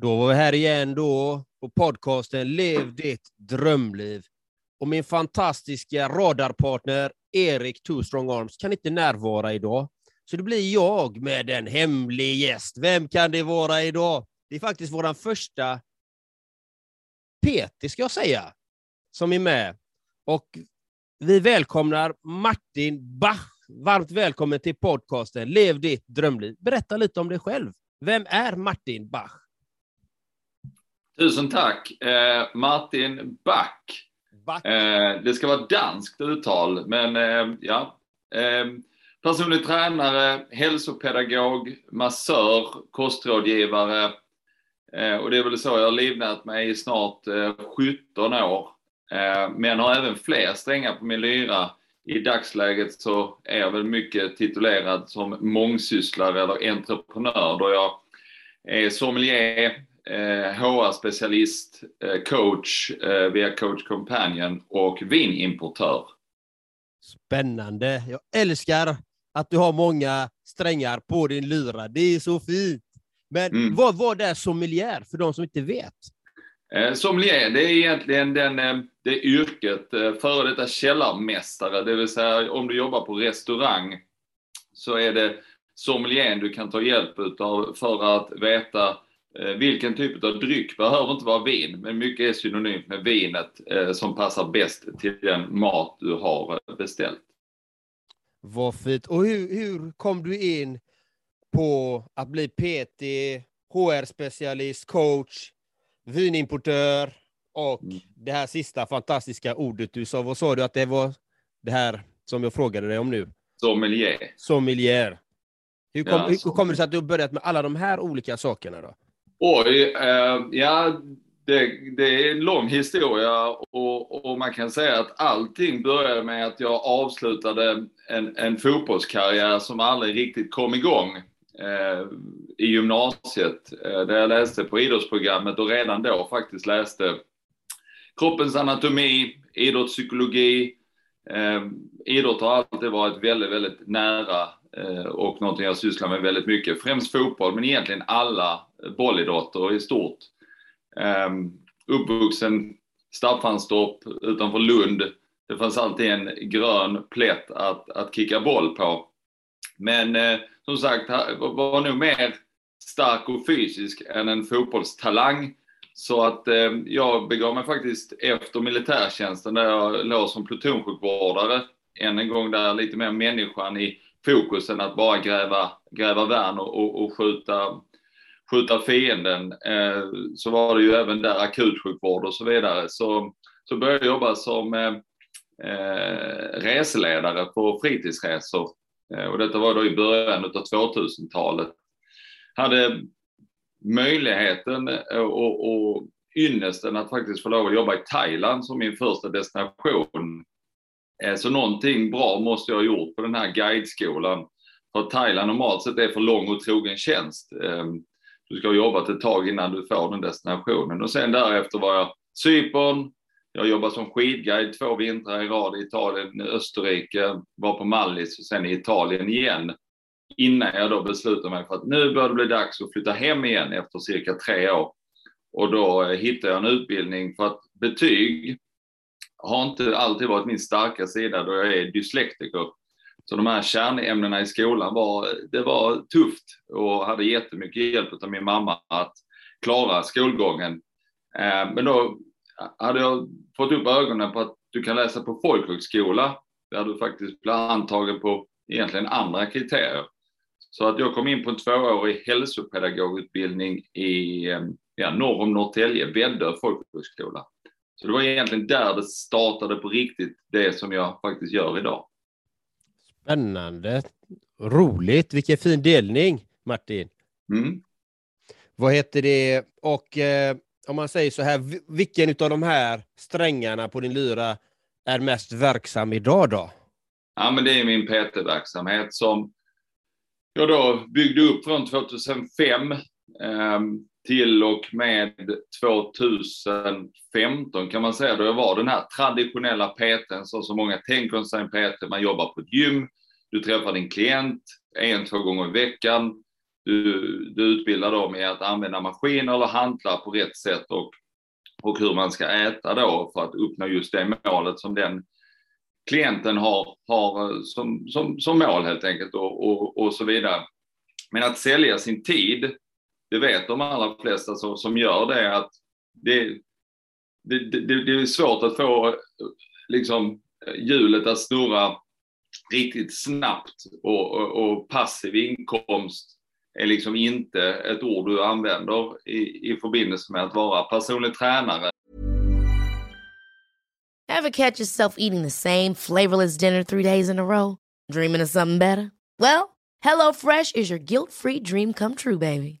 Då var vi här igen då på podcasten Lev ditt drömliv. Och min fantastiska radarpartner Erik Two Strong Arms kan inte närvara idag. Så det blir jag med en hemlig gäst. Vem kan det vara idag? Det är faktiskt vår första PT, ska jag säga, som är med. Och vi välkomnar Martin Bach. Varmt välkommen till podcasten Lev ditt drömliv. Berätta lite om dig själv. Vem är Martin Bach? Tusen tack. Eh, Martin Back. Bach. Eh, det ska vara danskt uttal, men eh, ja. Eh, personlig tränare, hälsopedagog, massör, kostrådgivare. Eh, och det är väl så jag har livnärt mig i snart 17 eh, år. Men har även fler strängar på min lyra. I dagsläget så är jag väl mycket titulerad som mångsysslare eller entreprenör då jag är sommelier, HR-specialist, eh, eh, coach eh, via Coach Companion och vinimportör. Spännande. Jag älskar att du har många strängar på din lyra. Det är så fint. Men mm. vad var är sommelier för de som inte vet? Sommelier, det är egentligen den, det yrket, före detta källarmästare, det vill säga om du jobbar på restaurang så är det sommelieren du kan ta hjälp utav för att veta vilken typ av dryck behöver inte vara vin, men mycket är synonymt med vinet eh, som passar bäst till den mat du har beställt. Vad fint. Och hur, hur kom du in på att bli PT, HR-specialist, coach, vinimportör och mm. det här sista fantastiska ordet du sa. Vad sa du att det var det här som jag frågade dig om nu? Sommelier. Sommelier. Hur, kom, ja, hur kommer det sig att du har börjat med alla de här olika sakerna då? Oj, eh, ja det, det, är en lång historia och, och, man kan säga att allting började med att jag avslutade en, en fotbollskarriär som aldrig riktigt kom igång eh, i gymnasiet. Eh, där jag läste på idrottsprogrammet och redan då faktiskt läste kroppens anatomi, idrottspsykologi. Eh, idrott har alltid varit väldigt, väldigt nära Eh, och någonting jag sysslar med väldigt mycket. Främst fotboll, men egentligen alla bollidrotter i stort. Ehm, uppvuxen Staffanstorp utanför Lund. Det fanns alltid en grön plätt att, att kicka boll på. Men eh, som sagt, var nog mer stark och fysisk än en fotbollstalang. Så att eh, jag begav mig faktiskt efter militärtjänsten där jag låg som plutonsjukvårdare. Än en gång där lite mer människan i fokus än att bara gräva, gräva värn och, och, och skjuta skjuta fienden eh, så var det ju även där akutsjukvård och så vidare. Så, så började jag jobba som eh, eh reseledare på fritidsresor. Eh, och detta var då i början av 2000-talet. Hade möjligheten och, och ynnesten att faktiskt få lov att jobba i Thailand som min första destination. Eh, så någonting bra måste jag ha gjort på den här guideskolan. För Thailand normalt sett är för lång och trogen tjänst. Ehm, du ska ha jobbat ett tag innan du får den destinationen. Och sen därefter var jag Cypern, jag jobbade som skidguide två vintrar i rad i Italien, Österrike, var på Mallis och sen i Italien igen. Innan jag då beslutade mig för att nu börjar det bli dags att flytta hem igen efter cirka tre år. Och då eh, hittade jag en utbildning för att betyg har inte alltid varit min starka sida då jag är dyslektiker. Så de här kärnämnena i skolan var, det var tufft och hade jättemycket hjälp av min mamma att klara skolgången. Eh, men då hade jag fått upp ögonen på att du kan läsa på folkhögskola där du faktiskt blir antagen på egentligen andra kriterier. Så att jag kom in på en tvåårig hälsopedagogutbildning i eh, ja, norr om Norrtälje, Väddö folkhögskola. Så det var egentligen där det startade på riktigt, det som jag faktiskt gör idag. Spännande. Roligt. Vilken fin delning, Martin. Mm. Vad heter det? Och eh, om man säger så här, vilken av de här strängarna på din lyra är mest verksam idag då? Ja, men det är min PT-verksamhet som jag då byggde upp från 2005 eh, till och med 2015 kan man säga, då jag var den här traditionella PTn, så som många tänker sig en PT. Man jobbar på ett gym, du träffar din klient en, två gånger i veckan. du, du utbildar dem i att använda maskiner eller hantlar på rätt sätt och, och hur man ska äta då för att uppnå just det målet som den klienten har, har eh, som, som, som mål helt enkelt och, och, och så vidare. Men att sälja sin tid, det vet de allra flesta som, som gör det att det, det, det, det är svårt att få liksom, hjulet att snurra riktigt snabbt och, och, och, passiv inkomst är liksom inte ett ord du använder i, i förbindelse med att vara personlig tränare. Have catch yourself eating the same flavorless dinner three days in a row? Dreaming of something better? Well, hello fresh is your guilt free dream come true baby.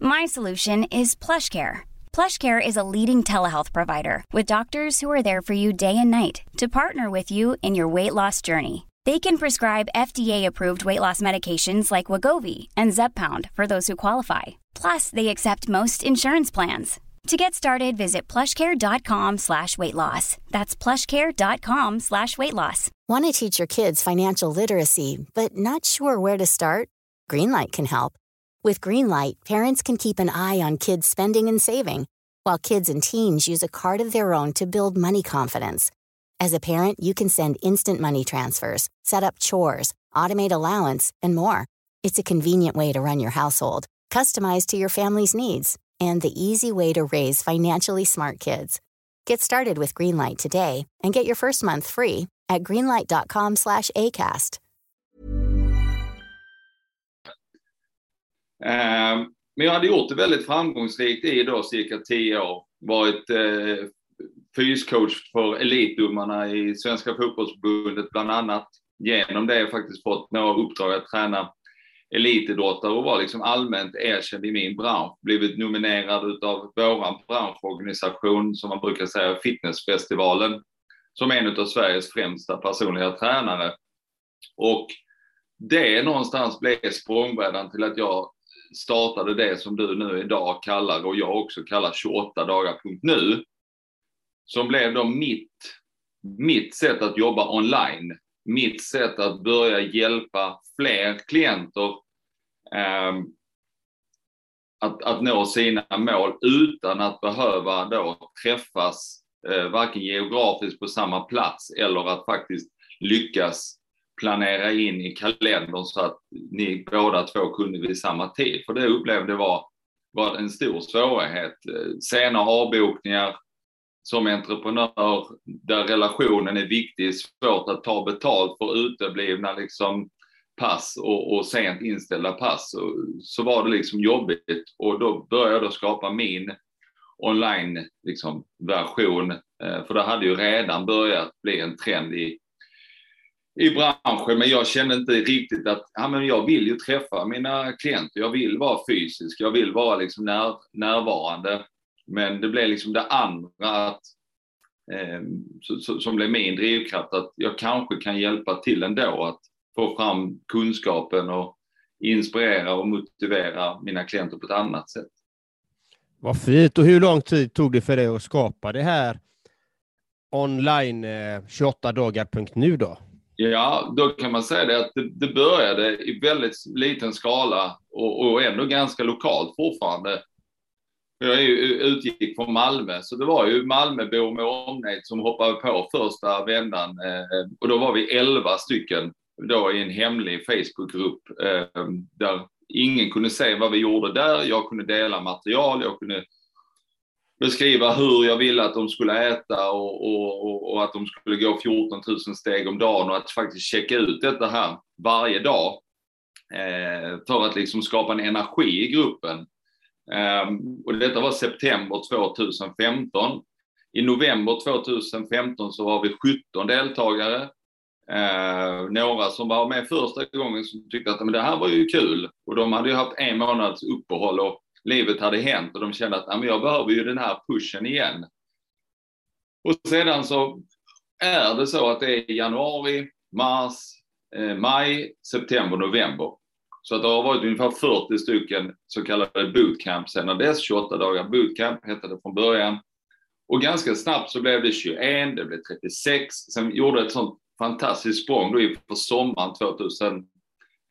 My solution is PlushCare PlushCare is a leading telehealth provider with doctors who are there for you day and night to partner with you in your weight loss journey. They can prescribe FDA-approved weight loss medications like Wagovi and Zepbound for those who qualify. Plus, they accept most insurance plans. To get started, visit plushcare.com slash weight loss. That's plushcare.com slash weight loss. Want to teach your kids financial literacy, but not sure where to start? Greenlight can help. With Greenlight, parents can keep an eye on kids' spending and saving, while kids and teens use a card of their own to build money confidence. As a parent, you can send instant money transfers, set up chores, automate allowance, and more. It's a convenient way to run your household, customized to your family's needs, and the easy way to raise financially smart kids. Get started with Greenlight today and get your first month free at greenlight.com/acast. Ehm, men jag hade gjort det väldigt framgångsrikt i då cirka tio år. Varit eh, fyscoach för elitdomarna i Svenska fotbollsförbundet bland annat. Genom det har jag faktiskt fått några uppdrag att träna elitidrottare och var liksom allmänt erkänd i min bransch. Blivit nominerad utav våran branschorganisation, som man brukar säga, Fitnessfestivalen, som en av Sveriges främsta personliga tränare. Och det någonstans blev språngbrädan till att jag startade det som du nu idag kallar och jag också kallar 28 dagar.nu. Som blev då mitt, mitt sätt att jobba online. Mitt sätt att börja hjälpa fler klienter eh, att, att nå sina mål utan att behöva då träffas eh, varken geografiskt på samma plats eller att faktiskt lyckas planera in i kalendern så att ni båda två kunde vid samma tid. För det upplevde var, var en stor svårighet. Eh, sena avbokningar som entreprenör där relationen är viktig, svårt att ta betalt för uteblivna liksom, pass och, och sent inställda pass. Och, så var det liksom jobbigt och då började jag skapa min online liksom, version. Eh, för det hade ju redan börjat bli en trend i i branschen, men jag kände inte riktigt att ja, men jag vill ju träffa mina klienter. Jag vill vara fysisk, jag vill vara liksom när, närvarande. Men det blev liksom det andra att, eh, som blev min drivkraft, att jag kanske kan hjälpa till ändå att få fram kunskapen och inspirera och motivera mina klienter på ett annat sätt. Vad fint. Och hur lång tid tog det för dig att skapa det här online28dagar.nu? Eh, då? Ja, då kan man säga det att det, det började i väldigt liten skala och, och ändå ganska lokalt fortfarande. Jag är ju, utgick från Malmö, så det var ju Malmöbor med omnejd som hoppade på första vändan. Eh, och då var vi elva stycken då i en hemlig Facebookgrupp eh, där ingen kunde se vad vi gjorde där. Jag kunde dela material, jag kunde beskriva hur jag ville att de skulle äta och, och, och, att de skulle gå 14 000 steg om dagen och att faktiskt checka ut detta här varje dag eh, för att liksom skapa en energi i gruppen. Eh, och detta var september 2015. I november 2015 så var vi 17 deltagare. Eh, några som var med första gången som tyckte att men det här var ju kul och de hade ju haft en månads uppehåll och livet hade hänt och de kände att jag behöver ju den här pushen igen. Och sedan så är det så att det är januari, mars, eh, maj, september, november. Så att det har varit ungefär 40 stycken så kallade bootcamp sedan dess. 28 dagar bootcamp hette det från början. Och ganska snabbt så blev det 21, det blev 36. Sen gjorde ett sånt fantastiskt språng då inför sommaren 2000.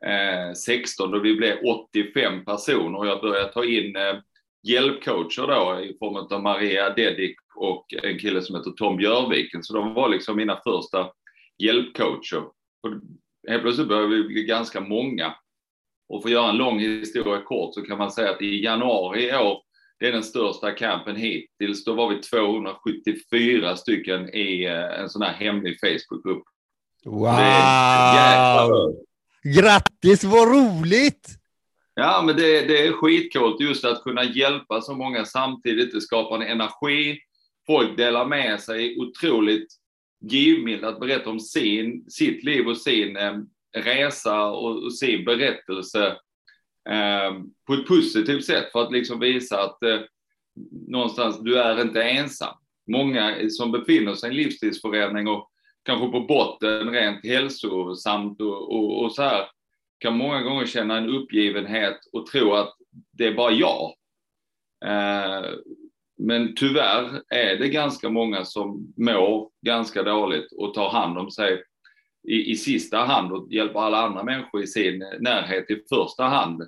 2016 då vi blev 85 personer och jag började ta in eh, hjälpcoacher då i form av Maria Dedic och en kille som heter Tom Björviken. Så de var liksom mina första hjälpcoacher. Och helt plötsligt började vi bli ganska många. Och för att göra en lång historia kort så kan man säga att i januari i år, det är den största campen hittills, då var vi 274 stycken i eh, en sån här hemlig Facebookgrupp. Wow! Grattis, vad roligt! Ja, men det, det är skitcoolt just att kunna hjälpa så många samtidigt. Det skapar en energi. Folk delar med sig otroligt givmilt att berätta om sin, sitt liv och sin eh, resa och, och, sin berättelse eh, på ett positivt sätt för att liksom visa att eh, någonstans, du är inte ensam. Många som befinner sig i en livsstilsförändring och kanske på botten rent hälsosamt och, och, och så här kan många gånger känna en uppgivenhet och tro att det är bara jag. Eh, men tyvärr är det ganska många som mår ganska dåligt och tar hand om sig i, i sista hand och hjälper alla andra människor i sin närhet i första hand.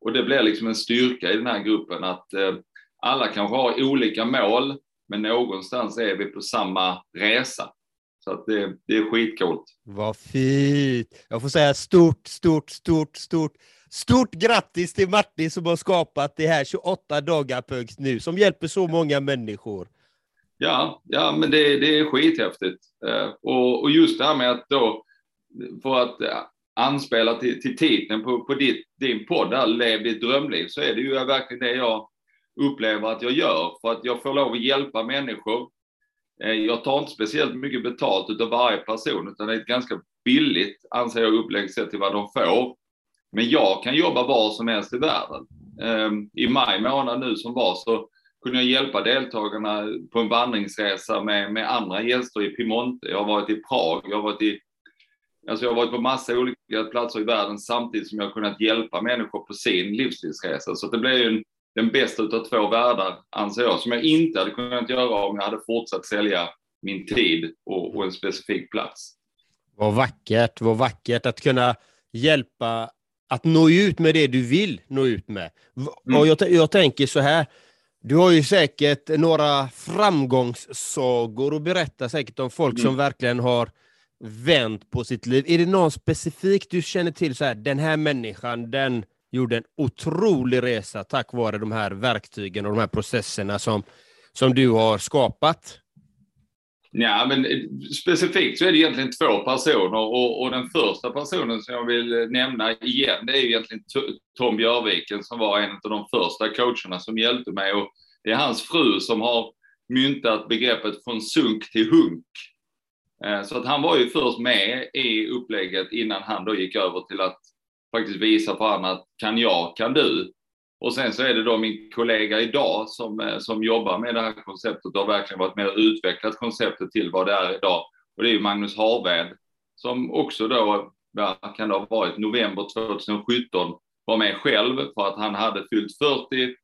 Och det blir liksom en styrka i den här gruppen att eh, alla kanske har olika mål, men någonstans är vi på samma resa. Så att det, det är skitcoolt. Vad fint! Jag får säga stort, stort, stort, stort, stort grattis till Martin som har skapat det här 28 dagar punkt nu som hjälper så många människor. Ja, ja men det, det är skithäftigt. Eh, och, och just det här med att då, för att eh, anspela till, till titeln på, på ditt, din podd, där, Lev ditt drömliv, så är det ju verkligen det jag upplever att jag gör. För att jag får lov att hjälpa människor Eh, jag tar inte speciellt mycket betalt av varje person, utan det är ett ganska billigt, anser jag, upplägg sett till vad de får. Men jag kan jobba var som helst i världen. Ehm, I maj månad nu som var så kunde jag hjälpa deltagarna på en vandringsresa med, med andra gäster i Piemonte. Jag har varit i Prag, jag har varit i Alltså jag har varit på massa olika platser i världen samtidigt som jag har kunnat hjälpa människor på sin livsstilsresa. Så det blir ju en den bästa av två världar, anser jag, som jag inte hade kunnat göra om jag hade fortsatt sälja min tid och, och en specifik plats. Vad vackert, vad vackert att kunna hjälpa att nå ut med det du vill nå ut med. Mm. Och jag, jag tänker så här, du har ju säkert några framgångssagor att berätta säkert om folk mm. som verkligen har vänt på sitt liv. Är det någon specifik du känner till, så här, den här människan, den gjorde en otrolig resa tack vare de här verktygen och de här processerna som, som du har skapat? Ja, men eh, specifikt så är det egentligen två personer och, och, den första personen som jag vill eh, nämna igen, det är egentligen Tom Björviken som var en av de första coacherna som hjälpte mig och det är hans fru som har myntat begreppet från sunk till hunk. Eh, så att han var ju först med i upplägget innan han då gick över till att faktiskt visa för andra att kan jag, kan du. Och sen så är det då min kollega idag som, eh, som jobbar med det här konceptet och har verkligen varit med och utvecklat konceptet till vad det är idag. Och det är Magnus Harved som också då, kan det ha varit november 2017, var med själv för att han hade fyllt 40.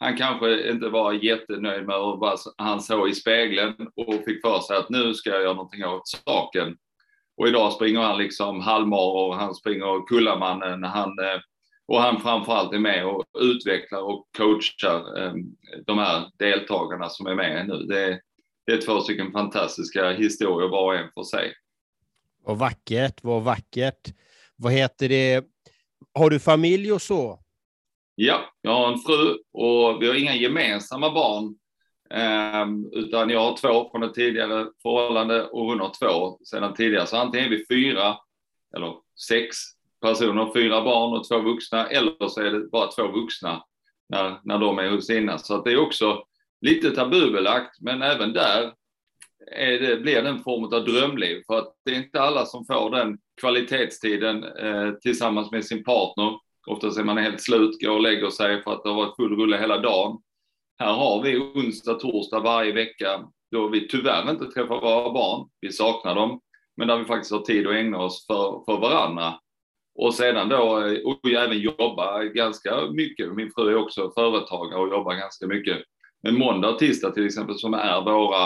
Han kanske inte var jättenöjd med vad han såg i spegeln och fick för sig att nu ska jag göra någonting åt saken. Och idag springer han liksom halvmar och han springer Kullamannen. Han, eh, och han framförallt är med och utvecklar och coachar eh, de här deltagarna som är med nu. Det är, det är två stycken fantastiska historier var och en för sig. Vad vackert, vad vackert. Vad heter det? Har du familj och så? Ja, jag har en fru och vi har inga gemensamma barn. Um, utan jag har två från ett tidigare förhållande och hon har två sedan tidigare. Så antingen är vi fyra eller sex personer, fyra barn och två vuxna, eller så är det bara två vuxna när, när de är hos sina. Så det är också lite tabubelagt, men även där är det, blir det en form av drömliv. För att det är inte alla som får den kvalitetstiden eh, tillsammans med sin partner Oftast är man helt slut, går och lägger sig för att det har varit full rulle hela dagen. Här har vi onsdag, torsdag varje vecka då vi tyvärr inte träffar våra barn. Vi saknar dem, men där vi faktiskt har tid att ägna oss för, för varandra. Och sedan då, eh, och även jobba ganska mycket. Min fru är också företagare och jobbar ganska mycket. Men måndag och tisdag till exempel som är våra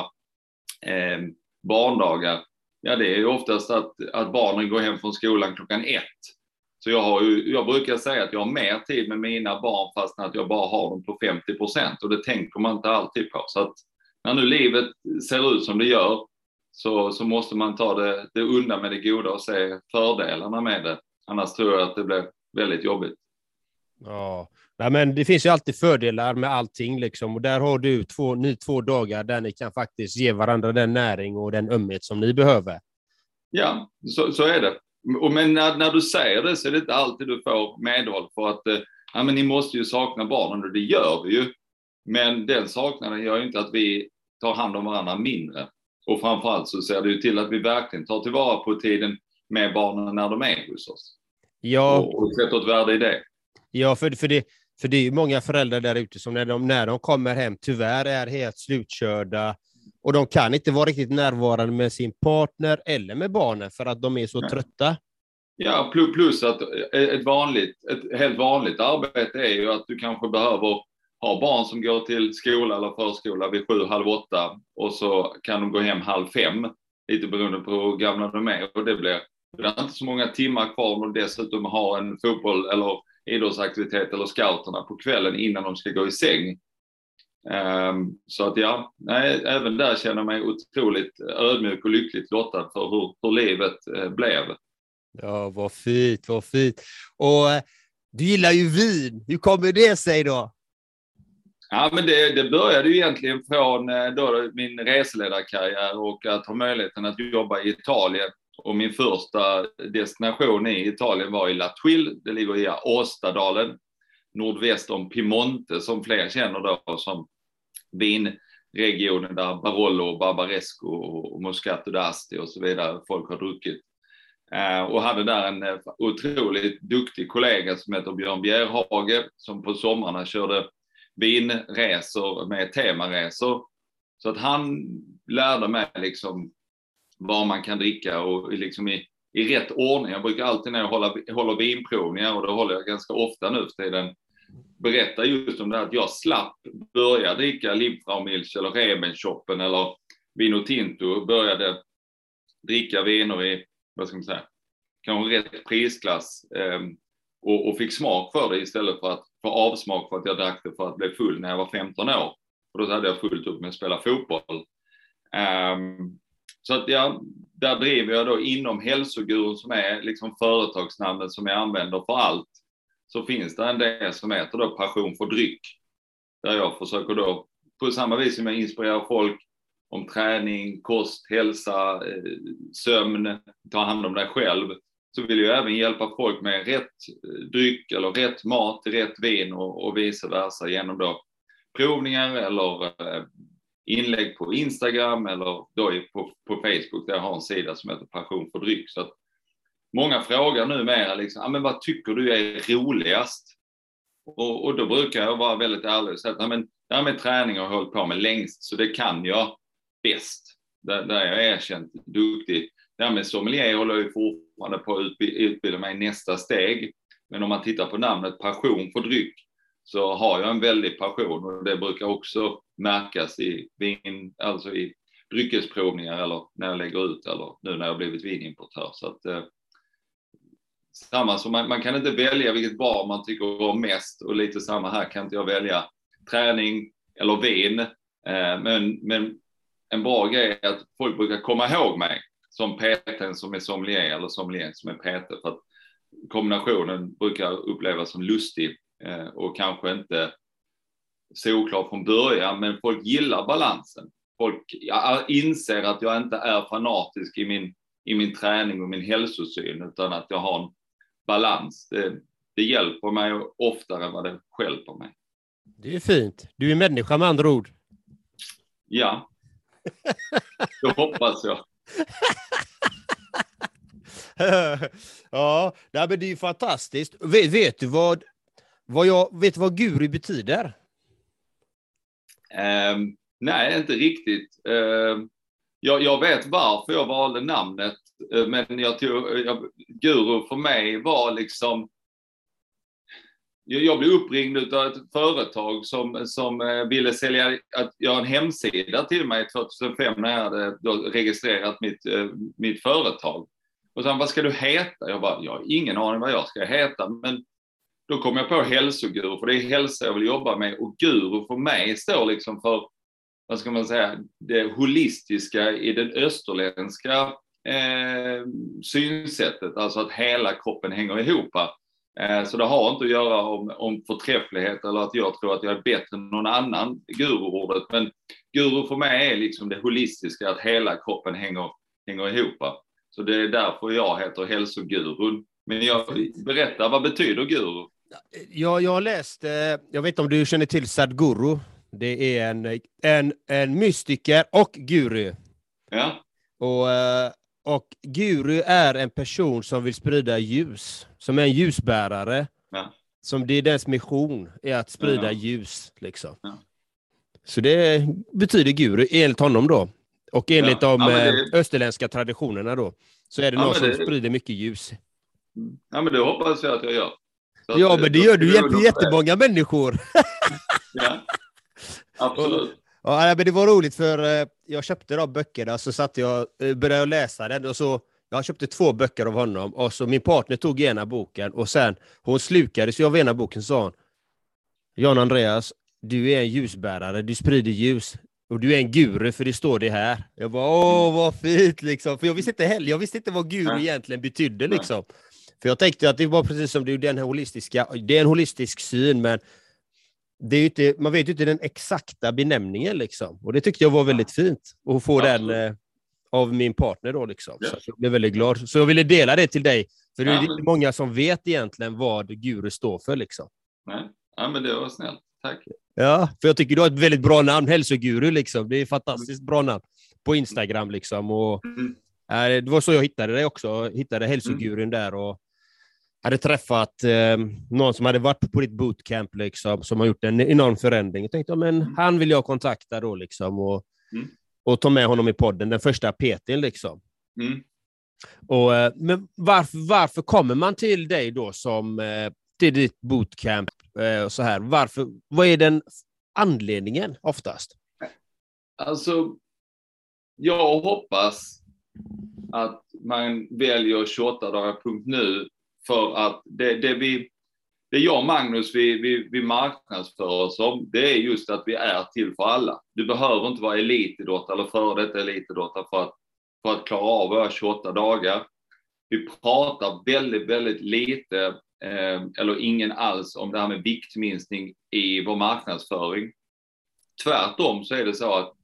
eh, barndagar, ja det är ju oftast att, att barnen går hem från skolan klockan ett. Så jag, har ju, jag brukar säga att jag har mer tid med mina barn fast att jag bara har dem på 50 procent och det tänker man inte alltid på. Så att när nu livet ser ut som det gör så, så måste man ta det, det undan med det goda och se fördelarna med det. Annars tror jag att det blir väldigt jobbigt. Ja, Nej, men det finns ju alltid fördelar med allting liksom. och där har du två, ni två dagar där ni kan faktiskt ge varandra den näring och den ömhet som ni behöver. Ja, så, så är det. Men när, när, du säger det så är det inte alltid du får medhåll för att eh, ja, men ni måste ju sakna barnen och det gör vi ju. Men den saknaden gör ju inte att vi tar hand om varandra mindre. Och framförallt så ser det ju till att vi verkligen tar tillvara på tiden med barnen när de är hos oss. Ja. Och, och sätter ett värde i det. Ja, för, för, det, för det är ju många föräldrar där ute som när de, när de kommer hem tyvärr är helt slutkörda och de kan inte vara riktigt närvarande med sin partner eller med barnen för att de är så trötta. Ja, plus att ett, vanligt, ett helt vanligt arbete är ju att du kanske behöver ha barn som går till skola eller förskola vid sju, halv åtta och så kan de gå hem halv fem, lite beroende på hur gamla de är. Och det blir det är inte så många timmar kvar och dessutom har en fotboll eller idrottsaktivitet eller scouterna på kvällen innan de ska gå i säng. Um, så att ja, nej, även där känner jag mig otroligt ödmjuk och lyckligt lottad för hur, hur livet uh, blev. Ja, vad fint, vad fint. Och uh, du gillar ju vin. Hur kommer det sig då? Ja, men det, det började ju egentligen från uh, då, min reseledarkarriär och att ha möjligheten att jobba i Italien och min första destination i Italien var i La Tuile. Det ligger i Åstadalen, nordväst om Piemonte, som fler känner då som vinregionen där Barolo, Barbaresco och Moscato d'Asti och så vidare folk har druckit. Eh, och hade där en eh, otroligt duktig kollega som heter Björn Bjerhage som på somrarna körde vinresor med temaresor. Så att han lärde mig liksom vad man kan dricka och liksom i, i rätt ordning. Jag brukar alltid när jag håller, håller vinprovningar, och det håller jag ganska ofta nu för tiden, berättar just om det här att jag slapp börja dricka Liebfraumilch eller Rebenschoppen eller Vino Tinto, började dricka viner i, vad ska man säga, kanske rätt prisklass eh, och, och, fick smak för det istället för att få avsmak för att jag drack det för att bli full när jag var 15 år. Och då hade jag fullt upp med att spela fotboll. Um, så att ja, där driver jag då inom hälsogurun som är liksom företagsnamnet som jag använder för allt. Så finns det en del som heter då passion för dryck. Där jag försöker då, på samma vis som jag inspirerar folk om träning, kost, hälsa, eh, sömn, ta hand om dig själv, så vill jag även hjälpa folk med rätt eh, dryck eller rätt mat, rätt vin och, och vice versa genom då provningar eller eh, inlägg på Instagram eller då på, på Facebook där jag har en sida som heter Passion för dryck. Så att många frågar numera liksom, ah, men vad tycker du är roligast? Och, och då brukar jag vara väldigt ärlig och säga att men, det här med träning har jag hållit på med längst, så det kan jag bäst. Där, där jag är erkänt duktig. Det här med sommelier håller jag fortfarande på att utbilda mig i nästa steg. Men om man tittar på namnet passion för dryck så har jag en väldig passion och det brukar också märkas i vin, alltså i dryckesprovningar eller när jag lägger ut eller nu när jag blivit vinimportör. Så att, eh, samma som man, man, kan inte välja vilket bar man tycker om mest och lite samma här kan inte jag välja träning eller vin. Eh, men, men en bra grej är att folk brukar komma ihåg mig som PT som är sommelier eller sommelier som är PT för att kombinationen brukar upplevas som lustig eh, och kanske inte solklar från början, men folk gillar balansen. Folk inser att jag inte är fanatisk i min, i min träning och min hälsosyn, utan att jag har en balans. Det, det hjälper mig oftare än vad det hjälper mig. Det är fint. Du är människa med andra ord. Ja, det hoppas jag. ja, men det är fantastiskt. Vet, vet du vad, vad, jag, vet du vad guru betyder? Um, nej, inte riktigt. Um, jag, jag, vet varför jag valde namnet, eh, men jag tog, eh, jag, guru för mig var liksom jag blev uppringd av ett företag som, som eh, ville sälja, att göra en hemsida till mig 2005 när jag hade registrerat mitt, mitt företag. Och sen, vad ska du heta? Jag bara, jag har ingen aning vad jag ska heta, men då kom jag på hälsoguru, för det är hälsa jag vill jobba med. Och guru för mig står liksom för, vad ska man säga, det holistiska i den österländska eh, synsättet, alltså att hela kroppen hänger ihop. Eh, så det har inte att göra om, om förträfflighet eller att jag tror att jag är bättre än någon annan, guru-ordet. Men guru för mig är liksom det holistiska, att hela kroppen hänger, hänger ihop. Så det är därför jag heter hälsogurun. Men jag berättar, vad betyder guru? Ja, jag har läst, eh, jag vet inte om du känner till Sadguru. Det är en, en, en mystiker och guru. Ja. Och, eh, och guru är en person som vill sprida ljus, som är en ljusbärare. Ja. Som det är dess mission, är att sprida Ja. ljus. Liksom. Ja. Så det betyder guru, enligt honom då. Och enligt de eh, det- österländska traditionerna då, så är det någon som det- sprider mycket ljus. Ja, men det hoppas jag att jag gör. Så Ja, eh, men det gör du. hjälper jättemånga människor. Ja, absolut. Ja, men det var roligt för eh, jag köpte de böckerna, så satt jag eh, började läsa den och så jag köpte två böcker av honom och så min partner tog ena boken och sen hon slukades ju av ena boken sa hon Jan Andreas, du är en ljusbärare, du sprider ljus och du är en guru för det står det här. Jag bara åh vad fint liksom, för jag visste inte heller, jag visste inte vad guru egentligen betydde liksom. För jag tänkte att det var precis som du, den holistiska, det är en holistisk syn men det är inte, man vet ju inte den exakta benämningen liksom. Och det tyckte jag var väldigt fint att få den Absolut. eh, av min partner då liksom. Ja. Så jag blev väldigt glad. Så jag ville dela det till dig. För det är men- många som vet egentligen vad guru står för liksom. Nej. Ja, men det var snällt. Tack. Ja, för jag tycker du har ett väldigt bra namn, hälsoguru liksom. Det är ett fantastiskt bra namn på Instagram liksom. Och, Mm. eh, det var så jag hittade dig också. Jag hittade hälsogurun där och hade träffat eh, någon som hade varit på ditt bootcamp liksom, som har gjort en enorm förändring. Jag tänkte, ja, men han vill jag kontakta då liksom och, Mm. och ta med honom i podden, den första PTn liksom. Mm. Och, eh, men varför, varför kommer man till dig då som eh, till ditt bootcamp eh, och så här? Varför, vad är den anledningen oftast? Alltså, jag hoppas att man väljer 28 dagar.nu för att det, det, vi, det jag och Magnus vi, vi, vi marknadsför oss om, det är just att vi är till för alla. Du behöver inte vara elitidrottare eller före detta elitidrottare för att, för att klara av våra 28 dagar. Vi pratar väldigt, väldigt lite eh, eller ingen alls om det här med viktminskning i vår marknadsföring. Tvärtom så är det så att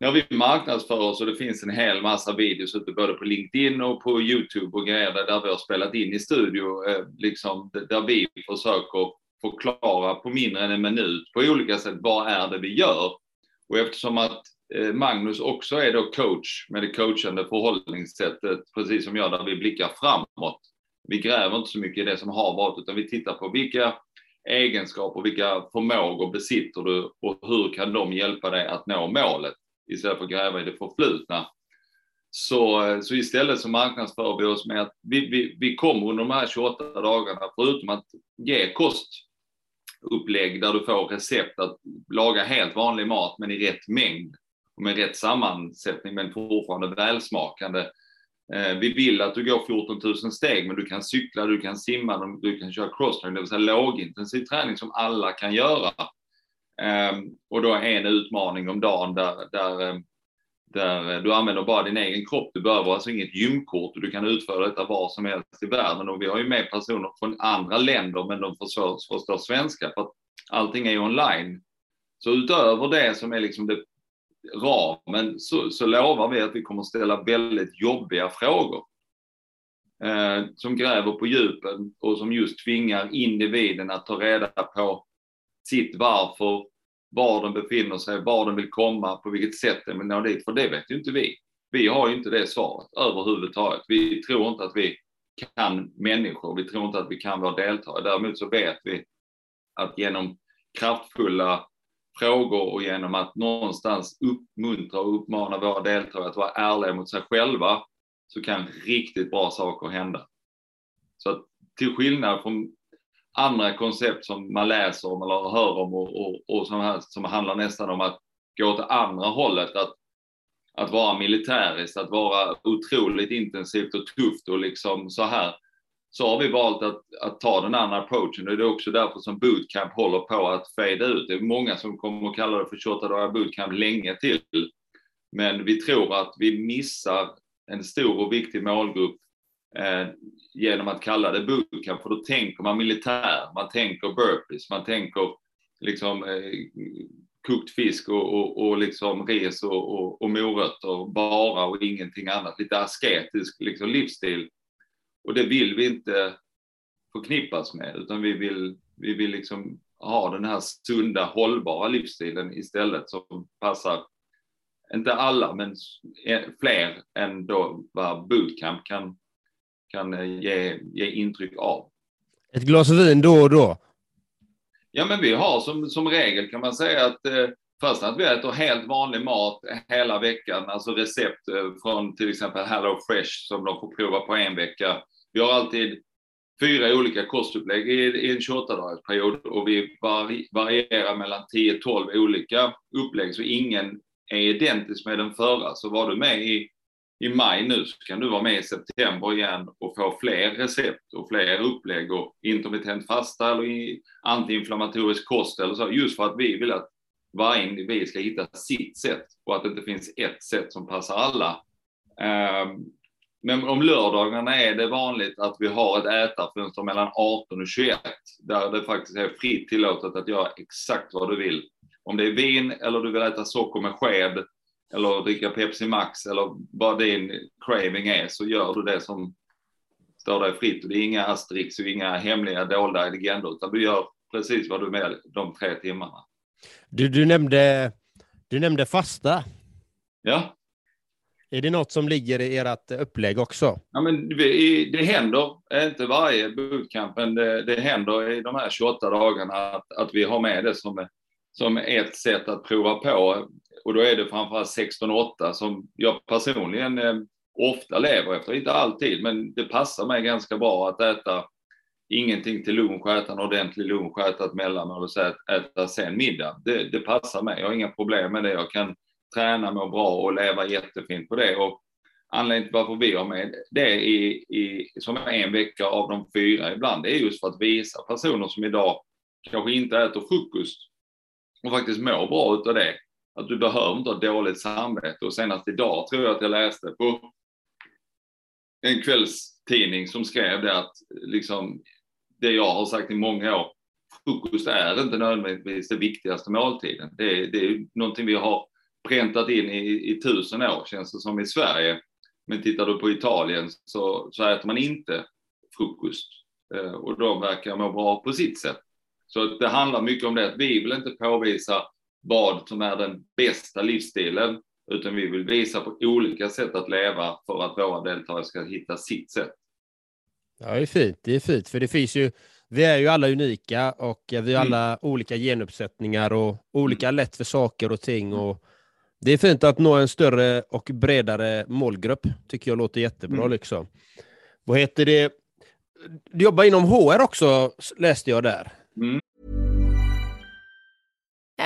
när vi marknadsför oss och det finns en hel massa videos ute både på LinkedIn och på YouTube och grejer där, där vi har spelat in i studio, eh, liksom, där vi försöker förklara på mindre än en minut på olika sätt vad är det vi gör. Och eftersom att eh, Magnus också är då coach med det coachande förhållningssättet, precis som jag, där vi blickar framåt. Vi gräver inte så mycket i det som har varit, utan vi tittar på vilka egenskaper, vilka förmågor besitter du och hur kan de hjälpa dig att nå målet istället för att gräva i det förflutna. Så, eh, så istället så marknadsför vi oss med att vi, vi, vi kommer under de här 28 dagarna, förutom att ge kostupplägg där du får recept att laga helt vanlig mat men i rätt mängd och med rätt sammansättning men fortfarande välsmakande. Eh, vi vill att du går 14 000 steg men du kan cykla, du kan simma, du kan köra crosstrain, det vill säga lågintensiv träning som alla kan göra. Ehm, och då en utmaning om dagen där, där, ehm, där du använder bara din egen kropp. Du behöver alltså inget gymkort och du kan utföra detta var som helst i världen. Och vi har ju med personer från andra länder men de förstår, förstår svenska för att allting är ju online. Så utöver det som är liksom det ramen så, så lovar vi att vi kommer ställa väldigt jobbiga frågor. Eh, som gräver på djupen och som just tvingar individen att ta reda på sitt varför, var de befinner sig, var de vill komma, på vilket sätt de vill nå dit, för det vet ju inte vi. vi har ju inte det svaret överhuvudtaget. Vi tror inte att vi kan människor, vi tror inte att vi kan vara deltagare. Däremot så vet vi att genom kraftfulla frågor och genom att någonstans uppmuntra och uppmana våra deltagare att vara ärliga mot sig själva så kan riktigt bra saker hända. Så att till skillnad från andra koncept som man läser om eller hör om och, och, och som, här, som handlar nästan om att gå åt andra hållet, att, att vara militäriskt, att vara otroligt intensivt och tufft och liksom så här, så har vi valt att, att ta den andra approachen och det är också därför som bootcamp håller på att fade ut. Det är många som kommer att kalla det för 28 dagar bootcamp länge till. Men vi tror att vi missar en stor och viktig målgrupp eh, genom att kalla det bootcamp, för då tänker man militär, man tänker burpees, man tänker liksom eh, kokt fisk och, och, och liksom ris och, och, och morötter bara och ingenting annat. Lite asketisk liksom, livsstil. Och det vill vi inte förknippas med, utan vi vill, vi vill liksom ha den här sunda, hållbara livsstilen istället som passar, inte alla, men eh, fler än då vad bootcamp kan, kan eh, ge, ge intryck av. Ett glas vin då och då? Ja, men vi har som, som regel kan man säga att eh, först att vi äter helt vanlig mat hela veckan, alltså recept eh, från till exempel Hello Fresh som de får prova på en vecka. Vi har alltid fyra olika kostupplägg i, i en 28-dagarsperiod och vi varierar mellan 10-12 olika upplägg, så ingen är identisk med den förra. Så var du med i i maj nu så kan du vara med i september igen och få fler recept och fler upplägg och intermittent fasta eller antiinflammatorisk kost eller så, just för att vi vill att varje individ ska hitta sitt sätt och att det inte finns ett sätt som passar alla. Ehm, men om lördagarna är det vanligt att vi har ett ätarfönster mellan 18 och 21 där det faktiskt är fritt tillåtet att göra exakt vad du vill. Om det är vin eller du vill äta socker med sked eller dricka Pepsi Max eller vad din craving är så gör du det som står dig fritt. Och det är inga asterix och inga hemliga dolda agendor utan du gör precis vad du vill de tre timmarna. Du, du, nämnde, du nämnde fasta. Ja. Är det något som ligger i ert upplägg också? Ja, men det, det händer, inte varje bootcamp, men det, det händer i de här 28 dagarna att, att vi har med det som, som ett sätt att prova på. Och då är det framförallt 16-8 som jag personligen eh, ofta lever efter. Inte alltid, men det passar mig ganska bra att äta ingenting till lunch, äta en ordentlig lunch, äta ett mellanmål och så äta sen middag. Det, det, passar mig. Jag har inga problem med det. Jag kan träna, må bra och leva jättefint på det. Och anledningen till varför vi har med det i, i, som en vecka av de fyra ibland, det är just för att visa personer som idag kanske inte äter frukost och faktiskt mår bra utav det, att du behöver inte ha dåligt samvete. Och senast idag tror jag att jag läste på en kvällstidning som skrev det att liksom det jag har sagt i många år, frukost är inte nödvändigtvis den viktigaste måltiden. Det är, det är någonting vi har präntat in i, i tusen år känns det som i Sverige. Men tittar du på Italien så, så äter man inte frukost eh, och de verkar må bra på sitt sätt. Så det handlar mycket om det att vi vill inte påvisa vad som är den bästa livsstilen, utan vi vill visa på olika sätt att leva för att våra deltagare ska hitta sitt sätt. Ja, det är fint. Det är fint, för det finns ju, vi är ju alla unika och vi har mm. alla mm. olika genuppsättningar och olika mm. lätt för saker och ting. Och det är fint att nå en större och bredare målgrupp, tycker jag låter jättebra. Mm. Liksom. Vad heter det? Du jobbar inom HR också, läste jag där.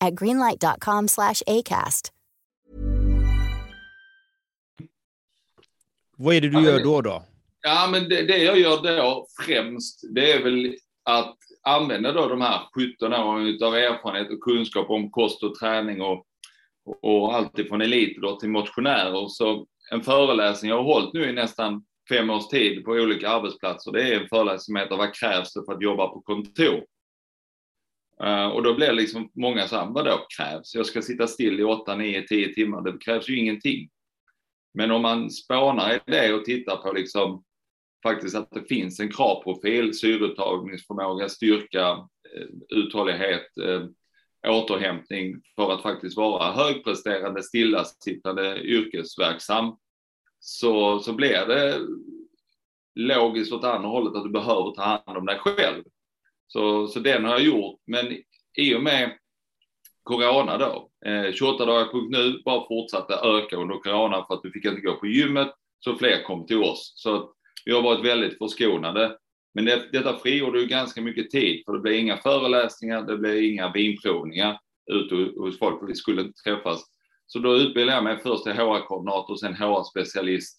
at greenlight.com slash ACAST. Vad är det du gör då? då? Ja, men det, det jag gör då främst, det är väl att använda då de här 17 åren av erfarenhet och kunskap om kost och träning och, och allt ifrån elit då till motionärer. Så en föreläsning jag har hållit nu i nästan fem års tid på olika arbetsplatser, det är en föreläsning som heter Vad krävs det för att jobba på kontor? Eh, och då blir liksom många så här, vad då krävs? Jag ska sitta still i 8, 9, 10 timmar. Det krävs ju ingenting. Men om man spånar i det och tittar på liksom faktiskt att det finns en kravprofil, syreupptagningsförmåga, styrka, eh, uthållighet, eh, återhämtning för att faktiskt vara högpresterande, stillasittande, yrkesverksam, så, så blir det logiskt åt andra hållet att du behöver ta hand om dig själv. Så, så den har jag gjort, men i och med corona då, eh, 28 dagar nu, bara fortsatte öka under corona för att du fick inte gå på gymmet, så fler kom till oss. Så vi har varit väldigt förskonade. Men det, detta frigjorde ju ganska mycket tid, för det blev inga föreläsningar, det blev inga vinprovningar ute hos folk, för vi skulle inte träffas. Så då utbildade jag mig först till HR-koordinator och sen HR-specialist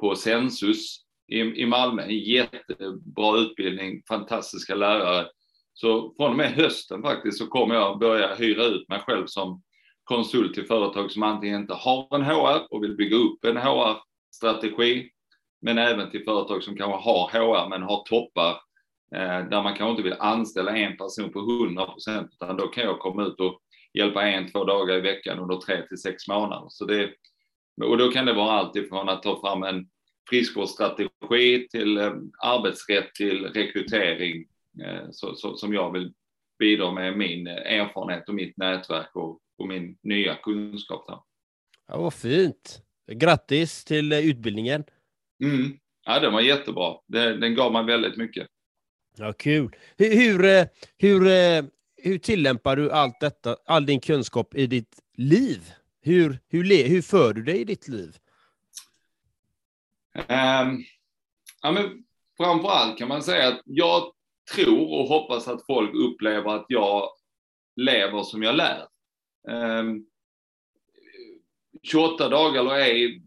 på Sensus i, i Malmö. En jättebra utbildning, fantastiska lärare. Så från och med hösten faktiskt så kommer jag börja hyra ut mig själv som konsult till företag som antingen inte har en HR och vill bygga upp en HR-strategi men även till företag som kanske har HR men har toppar eh, där man kanske inte vill anställa en person på 100 procent utan då kan jag komma ut och hjälpa en, två dagar i veckan under tre till sex månader. Så det, och då kan det vara allt ifrån att ta fram en friskvårdsstrategi till eh, arbetsrätt till rekrytering eh, så, så, som jag vill bidra med min erfarenhet och mitt nätverk och, och min nya kunskap. Där. Ja, vad fint! Grattis till utbildningen! Mm. Ja, den var jättebra. Den, den gav mig väldigt mycket. Ja, kul. Hur, hur, eh, hur, eh, hur tillämpar du allt detta, all din kunskap i ditt liv? Hur, hur, hur för du dig i ditt liv? Um, ja, men framför allt kan man säga att jag tror och hoppas att folk upplever att jag lever som jag lär. Ehm, um, 28 dagar eller ej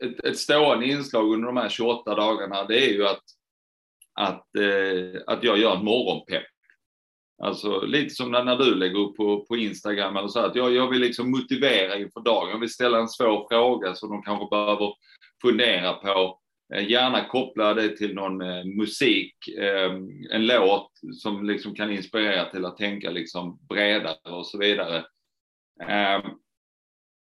ett, ett stående inslag under de här 28 dagarna, det är ju att, att, eh, att jag gör en morgonpepp. Alltså lite som när, när du lägger upp på, på Instagram eller så, att jag, jag vill liksom motivera inför dagen. Jag vill ställa en svår fråga som de kanske behöver fundera på. Eh, gärna koppla det till någon eh, musik, eh, en låt som liksom kan inspirera till att tänka liksom bredare och så vidare.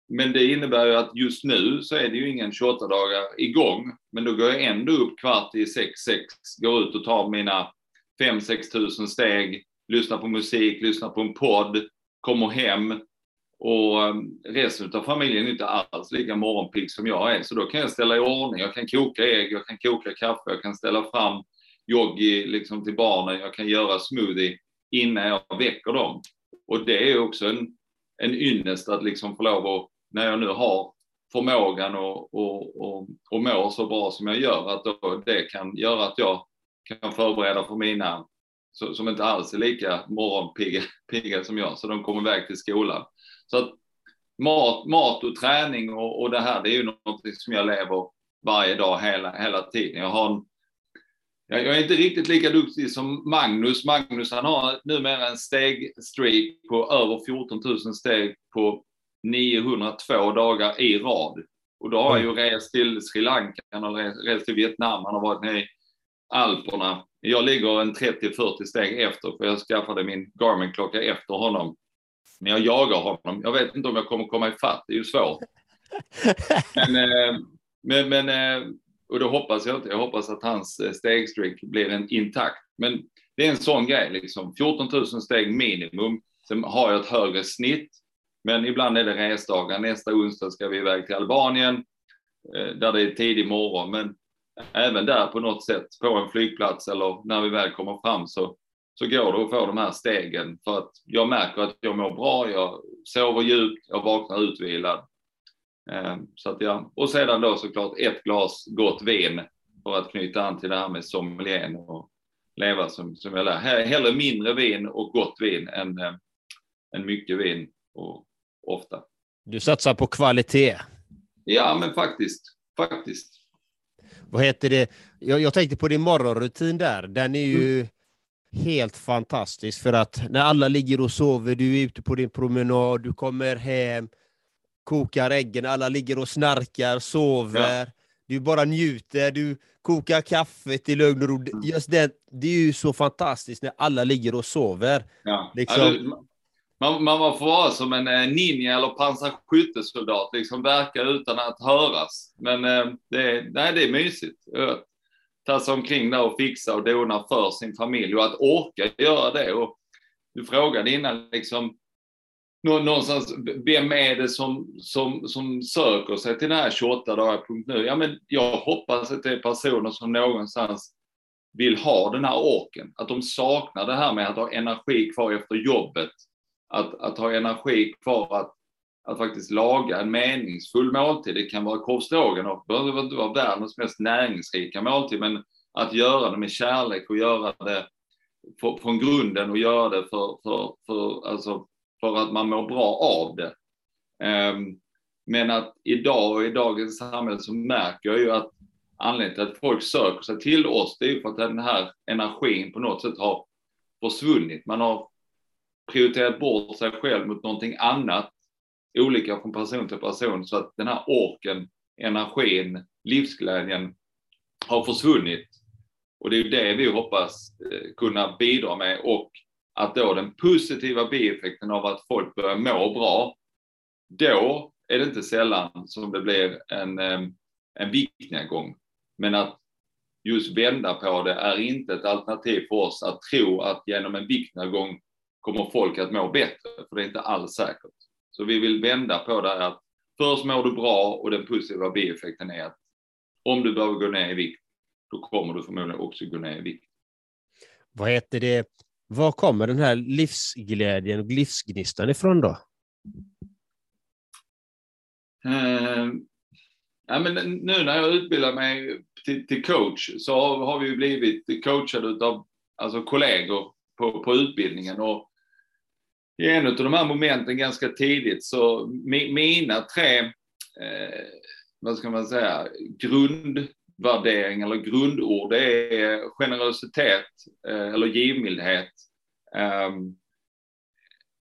Men det innebär ju att just nu så är det ju ingen 28 dagar igång. Men då går jag ändå upp kvart i 6, 6, går ut och tar mina 5-6 tusen steg, lyssnar på musik, lyssnar på en podd, kommer hem och ehm, resten av familjen är inte alls lika morgonpigg som jag är. Så då kan jag ställa i ordning, jag kan koka ägg, jag kan koka kaffe, jag kan ställa fram yogi liksom till barnen, jag kan göra smoothie innan jag väcker dem. Och det är också en, en ynnest att liksom få lov att när jag nu har förmågan och, och, och, och mår så bra som jag gör, att då det kan göra att jag kan förbereda för mina som inte alls är lika morgonpigga som jag, så de kommer iväg till skolan. Så att mat, mat och träning och, och det här, det är ju något som jag lever varje dag hela, hela tiden. Jag, har en, jag, jag är inte riktigt lika duktig som Magnus. Magnus han har numera en stegstreak på över 14 000 steg på 902 dagar i rad. Och då har han ju rest till Sri Lanka, han har rest till Vietnam, han har varit nere i Alperna. Jag ligger en 30-40 steg efter, för jag skaffade min Garmin-klocka efter honom. Men jag jagar honom. Jag vet inte om jag kommer komma ifatt, det är ju svårt. Men, eh, men, men eh, och då hoppas jag inte. Jag hoppas att hans eh, stegstreak blir en intakt. Men det är en sån grej, liksom. 14 000 steg minimum. Sen har jag ett högre snitt. Men ibland är det resdagar. Nästa onsdag ska vi iväg till Albanien där det är tidig morgon. Men även där på något sätt på en flygplats eller när vi väl kommer fram så, så går det att få de här stegen för att jag märker att jag mår bra, jag sover djupt, jag vaknar utvilad. Eh, så att ja, och sedan då såklart ett glas gott vin för att knyta an till det här med sommelieren och leva som, som jag lär. Hellre mindre vin och gott vin än, äh, än mycket vin och ofta. Du satsar på kvalitet? Ja, men faktiskt. Faktiskt. Vad heter det? Jag, jag tänkte på din morgonrutin där. Den är ju mm. Helt fantastisk för att när alla ligger och sover, du är ute på din promenad, du kommer hem, kokar äggen, alla ligger och snarkar, sover. Ja. Du bara njuter, du kokar kaffet i lugn och ro. Just det, det är ju så fantastiskt när alla ligger och sover. Ja. Liksom. Alltså, man, man får vara som en eh, ninja eller pansarskyttesoldat, liksom verka utan att höras. Men eh, det, nej, det är mysigt tassa omkring där och fixa och dona för sin familj och att orka göra det. Och du frågade innan, liksom, någonstans, vem är det som, som, som söker sig till den här 28 dagar.nu? Ja, men jag hoppas att det är personer som någonstans vill ha den här orken, att de saknar det här med att ha energi kvar efter jobbet, att, att ha energi kvar att, att faktiskt laga en meningsfull måltid. Det kan vara korvstroganoff, det behöver inte vara världens mest näringsrika måltid, men att göra det med kärlek och göra det från grunden och göra det för, för, för, alltså, för att man mår bra av det. Ehm, men att idag och i dagens samhälle så märker jag ju att anledningen till att folk söker sig till oss, det är ju för att den här energin på något sätt har försvunnit. Man har prioriterat bort sig själv mot någonting annat, olika från person till person, så att den här orken, energin, livsglädjen har försvunnit. Och det är det vi hoppas eh, kunna bidra med och att då den positiva bieffekten av att folk börjar må bra, då är det inte sällan som det blir en, eh, en viktnedgång. Men att just vända på det är inte ett alternativ för oss att tro att genom en viktnedgång kommer folk att må bättre, för det är inte alls säkert. Så vi vill vända på det att först mår du bra och den positiva bieffekten är att om du behöver gå ner i vikt, då kommer du förmodligen också gå ner i vikt. Vad heter det? Var kommer den här livsglädjen och livsgnistan ifrån då? Uh, ja, men nu när jag utbildar mig till, till coach så har vi blivit coachade av alltså kollegor på, på utbildningen och i en av de här momenten ganska tidigt så mina tre, eh, vad ska man säga, grundvärderingar eller grundord, det är generositet eh, eller givmildhet, eh,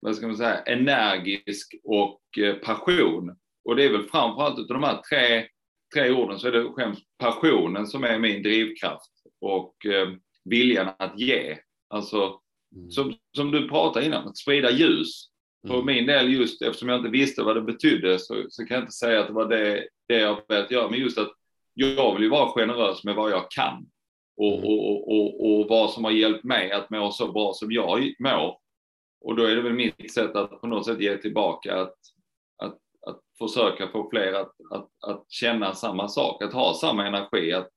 vad ska man säga, energisk och eh, passion. Och det är väl framförallt utav de här tre, tre orden så är det främst passionen som är min drivkraft och eh, viljan att ge. Alltså som, som du pratade innan, att sprida ljus. För mm. min del just eftersom jag inte visste vad det betydde så, så kan jag inte säga att det var det, det jag velat göra. Men just att jag vill ju vara generös med vad jag kan. Och, mm. och, och, och, vad som har hjälpt mig att må så bra som jag mår. Och då är det väl mitt sätt att på något sätt ge tillbaka, att, att, att försöka få fler att, att, att känna samma sak, att ha samma energi, att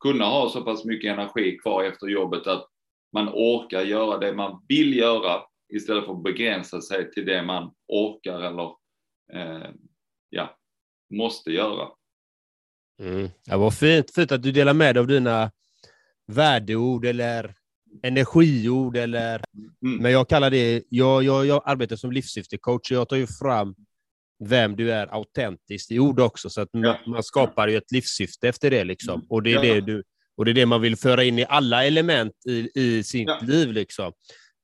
kunna ha så pass mycket energi kvar efter jobbet att man orkar göra det man vill göra istället för att begränsa sig till det man orkar eller eh, ja, måste göra. Mm. Ja, vad fint, fint att du delar med dig av dina värdeord eller energiord eller, mm. men jag kallar det, jag, jag, jag arbetar som livssyftecoach, jag tar ju fram vem du är autentiskt i ord också, så att ja. man, man, skapar ju ett livssyfte efter det liksom. Och det är ja. det du och det är det man vill föra in i alla element i, i sitt ja. liv. Liksom.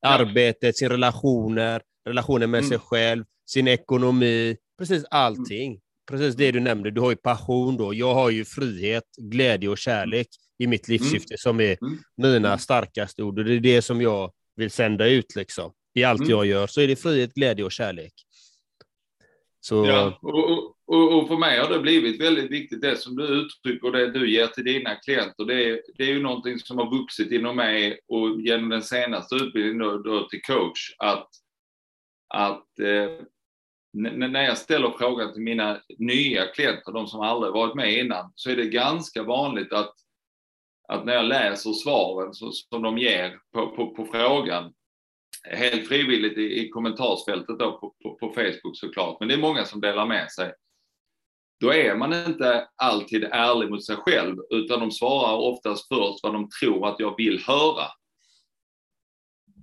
Arbetet, sina relationer, relationen med mm. sig själv, sin ekonomi, precis allting. Mm. Precis det du nämnde, du har ju passion då. Jag har ju frihet, glädje och kärlek i mitt mm. livssyfte som är mm. mina mm. starkaste ord. Och det är det som jag vill sända ut liksom. I allt jag gör så är det frihet, glädje och kärlek. Så... Ja, och, och, och, för mig har det blivit väldigt viktigt det som du uttrycker och det du ger till dina klienter. Det är, det är ju någonting som har vuxit inom mig och genom den senaste utbildningen då, då till coach att, att eh, när jag ställer frågan till mina nya klienter, de som aldrig varit med innan, så är det ganska vanligt att, att när jag läser svaren så, som de ger på, på, på frågan, helt frivilligt i, i kommentarsfältet då på, på, på, Facebook såklart, men det är många som delar med sig då är man inte alltid ärlig mot sig själv, utan de svarar oftast först vad de tror att jag vill höra.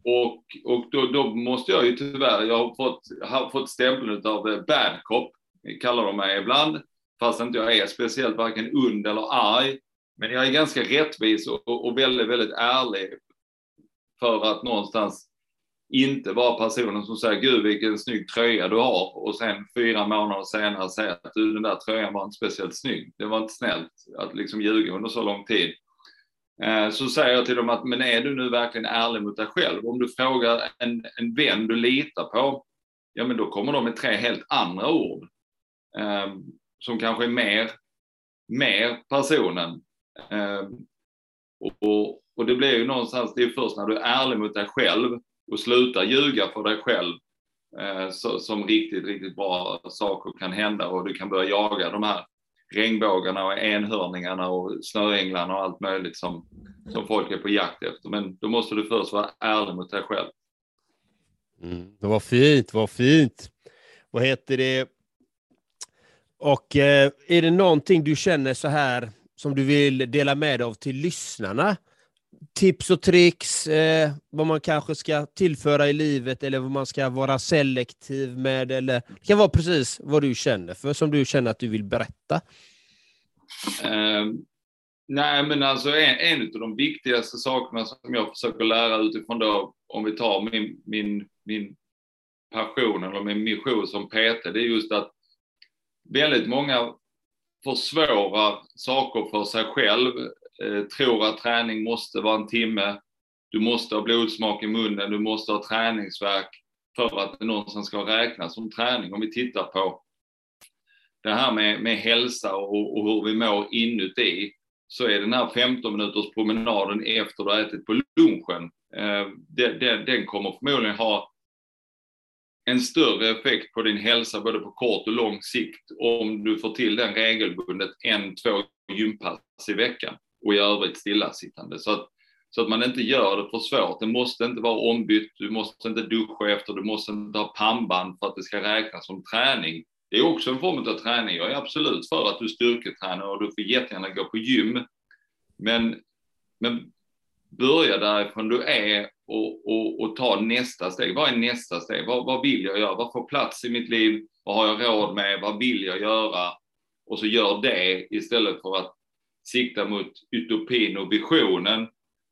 Och, och då, då måste jag ju tyvärr, jag har fått, har fått stämpeln av eh, bad cop, kallar de mig ibland, fast inte jag är speciellt varken und eller arg. Men jag är ganska rättvis och, och väldigt, väldigt ärlig för att någonstans inte vara personen som säger gud vilken snygg tröja du har och sen fyra månader senare säga att du den där tröjan var inte speciellt snygg. Det var inte snällt att liksom ljuga under så lång tid. Eh, så säger jag till dem att men är du nu verkligen ärlig mot dig själv? Om du frågar en, en vän du litar på, ja men då kommer de med tre helt andra ord. Eh, som kanske är mer, mer personen. Eh, och, och det blir ju någonstans, det är först när du är ärlig mot dig själv och sluta ljuga för dig själv eh, så, som riktigt, riktigt bra saker kan hända och du kan börja jaga de här regnbågarna och enhörningarna och snöänglarna och allt möjligt som, som folk är på jakt efter. Men då måste du först vara ärlig mot dig själv. Mm, det var fint, vad fint. Vad heter det? Och eh, är det någonting du känner så här som du vill dela med dig av till lyssnarna? Tips och tricks, eh, vad man kanske ska tillföra i livet eller vad man ska vara selektiv med. Eller, det kan vara precis vad du känner för, som du känner att du vill berätta. Um, nej, men alltså en, en av de viktigaste sakerna som jag försöker lära utifrån då, om vi tar min, min, min passion eller min mission som PT, det är just att väldigt många försvårar saker för sig själv, Eh, tror att träning måste vara en timme, du måste ha blodsmak i munnen, du måste ha träningsverk för att det någonstans ska räknas som träning. Om vi tittar på det här med, med hälsa och, och hur vi mår inuti, så är den här 15 minuters promenaden efter du har ätit på lunchen, eh, den, den, den kommer förmodligen ha en större effekt på din hälsa både på kort och lång sikt om du får till den regelbundet en, två gympass i veckan och i övrigt stillasittande. Så att, så att man inte gör det för svårt. Det måste inte vara ombytt, du måste inte duscha efter, du måste inte ha pannband för att det ska räknas som träning. Det är också en form av träning. Jag är absolut för att du styrketränar och du får jättegärna gå på gym. Men, men börja därifrån du är och, och, och ta nästa steg. Vad är nästa steg? Vad, vad vill jag göra? Vad får plats i mitt liv? Vad har jag råd med? Vad vill jag göra? Och så gör det istället för att sikta mot utopin och visionen.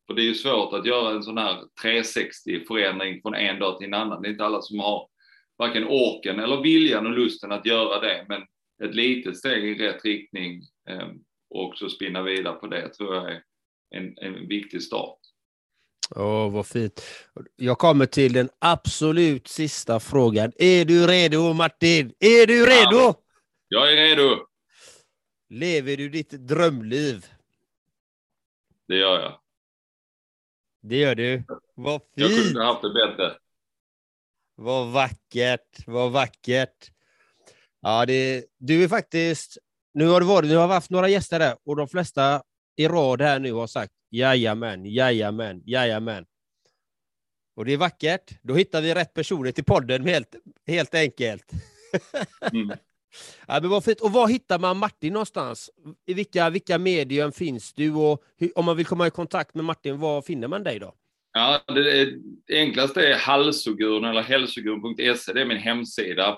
För det är ju svårt att göra en sån här 360-förändring från en dag till en annan. Det är inte alla som har varken orken eller viljan och lusten att göra det, men ett litet steg i rätt riktning eh, och också spinna vidare på det tror jag är en, en viktig start. Åh, oh, vad fint. Jag kommer till den absolut sista frågan. Är du redo, Martin? Är du redo? Ja, jag är redo. Lever du ditt drömliv? Det gör jag. Det gör du. Vad fint. Jag kunde haft det bättre. Vad vackert, vad vackert. Ja, det, du är faktiskt... Nu har, det varit, nu har vi haft några gäster där och de flesta i rad här nu har sagt jajamän, jajamän, jajamän. Och det är vackert. Då hittar vi rätt personer till podden helt, helt enkelt. Mm. ja, men vad fint. Och var hittar man Martin någonstans? I vilka, vilka medium finns du? Och hur, om man vill komma i kontakt med Martin, var finner man dig då? Ja, det, är, det enklaste är halsoguren eller hälsoguren.se, det är min hemsida.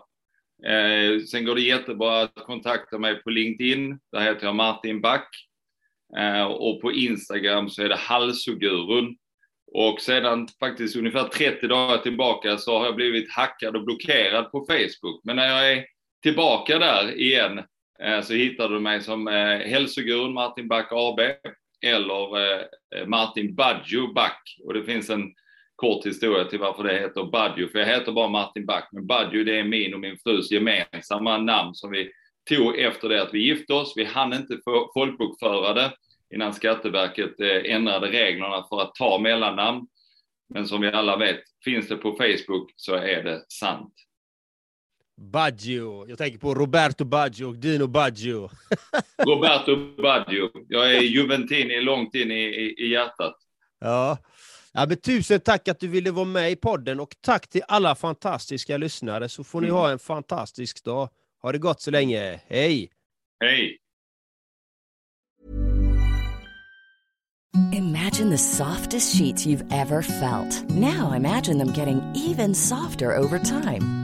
Eh, sen går det jättebra att kontakta mig på LinkedIn, där heter jag Martin Back. Eh, och på Instagram så är det halsogurun. Och sedan faktiskt ungefär 30 dagar tillbaka så har jag blivit hackad och blockerad på Facebook. Men när jag är tillbaka där igen eh, så hittar du mig som eh, hälsogurun Martin Back AB eller eh, Martin Badjo Back. Och det finns en kort historia till varför det heter Badjo, för jag heter bara Martin Back, men Badjo det är min och min frus gemensamma namn som vi tog efter det att vi gifte oss. Vi hann inte folkbokföra det innan Skatteverket ändrade reglerna för att ta mellannamn. Men som vi alla vet, finns det på Facebook så är det sant. Baggio. Jag tänker på Roberto Baggio och Dino Baggio. Roberto Baggio. Jag är Juventini långt in i, i, i hjärtat. Ja. ja men tusen tack att du ville vara med i podden och tack till alla fantastiska lyssnare så får ni mm. ha en fantastisk dag. Ha det gott så länge. Hej! Hej! Imagine the softest sheets you've ever felt. Now imagine them getting even softer over time.